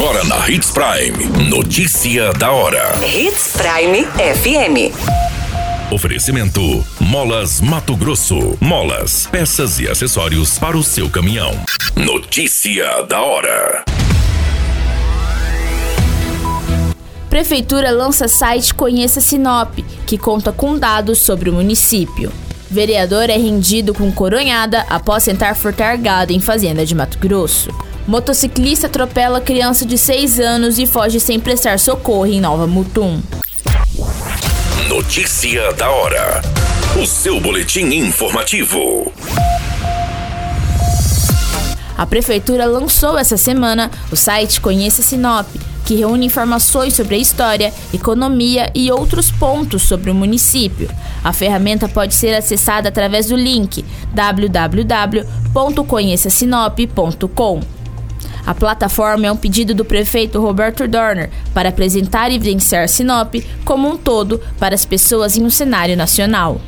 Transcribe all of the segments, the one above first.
Agora na Hits Prime. Notícia da hora. Hits Prime FM. Oferecimento: Molas Mato Grosso. Molas, peças e acessórios para o seu caminhão. Notícia da hora. Prefeitura lança site Conheça Sinop, que conta com dados sobre o município. Vereador é rendido com coronhada após tentar furtar gado em fazenda de Mato Grosso. Motociclista atropela criança de 6 anos e foge sem prestar socorro em Nova Mutum. Notícia da hora. O seu boletim informativo. A prefeitura lançou essa semana o site Conheça Sinop, que reúne informações sobre a história, economia e outros pontos sobre o município. A ferramenta pode ser acessada através do link www.conheçasinop.com. A plataforma é um pedido do prefeito Roberto Dorner para apresentar e evidenciar Sinop como um todo para as pessoas em um cenário nacional.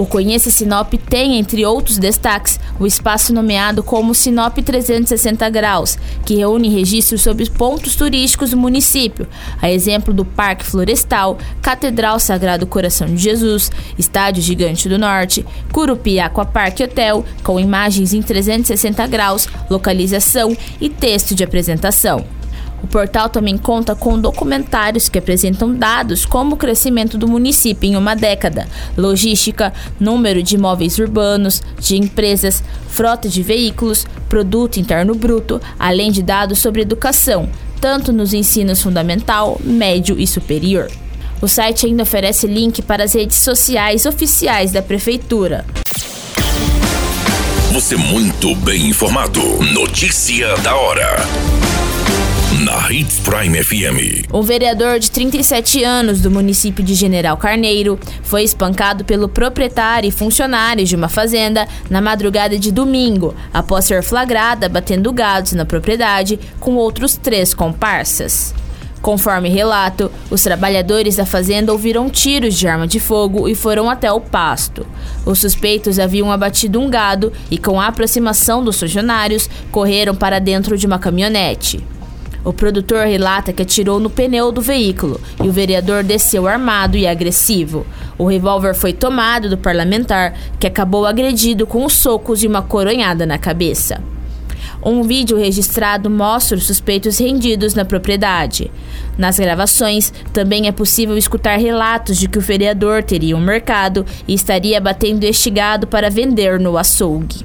O Conheça Sinop tem, entre outros destaques, o espaço nomeado como Sinop 360 Graus, que reúne registros sobre pontos turísticos do município, a exemplo do Parque Florestal, Catedral Sagrado Coração de Jesus, Estádio Gigante do Norte, Curupi Aquapark Hotel, com imagens em 360 graus, localização e texto de apresentação. O portal também conta com documentários que apresentam dados como o crescimento do município em uma década, logística, número de imóveis urbanos, de empresas, frota de veículos, produto interno bruto, além de dados sobre educação, tanto nos ensinos fundamental, médio e superior. O site ainda oferece link para as redes sociais oficiais da prefeitura. Você muito bem informado. Notícia da hora Hits Prime FM. Um vereador de 37 anos do município de General Carneiro foi espancado pelo proprietário e funcionários de uma fazenda na madrugada de domingo, após ser flagrada batendo gados na propriedade com outros três comparsas. Conforme relato, os trabalhadores da fazenda ouviram tiros de arma de fogo e foram até o pasto. Os suspeitos haviam abatido um gado e, com a aproximação dos funcionários, correram para dentro de uma caminhonete. O produtor relata que atirou no pneu do veículo e o vereador desceu armado e agressivo. O revólver foi tomado do parlamentar, que acabou agredido com os socos e uma coronhada na cabeça. Um vídeo registrado mostra os suspeitos rendidos na propriedade. Nas gravações, também é possível escutar relatos de que o vereador teria um mercado e estaria batendo este gado para vender no açougue.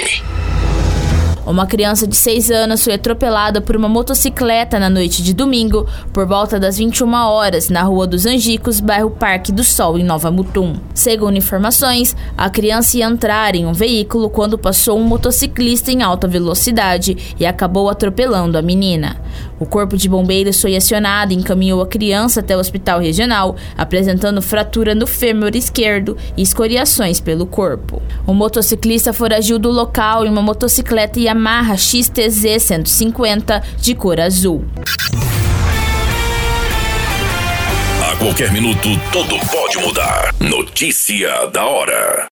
Uma criança de 6 anos foi atropelada por uma motocicleta na noite de domingo, por volta das 21 horas, na Rua dos Angicos, bairro Parque do Sol, em Nova Mutum. Segundo informações, a criança ia entrar em um veículo quando passou um motociclista em alta velocidade e acabou atropelando a menina. O corpo de bombeiros foi acionado e encaminhou a criança até o hospital regional, apresentando fratura no fêmur esquerdo e escoriações pelo corpo. O motociclista foragiu do local em uma motocicleta Yamaha XTZ 150 de cor azul. A qualquer minuto, tudo pode mudar. Notícia da hora.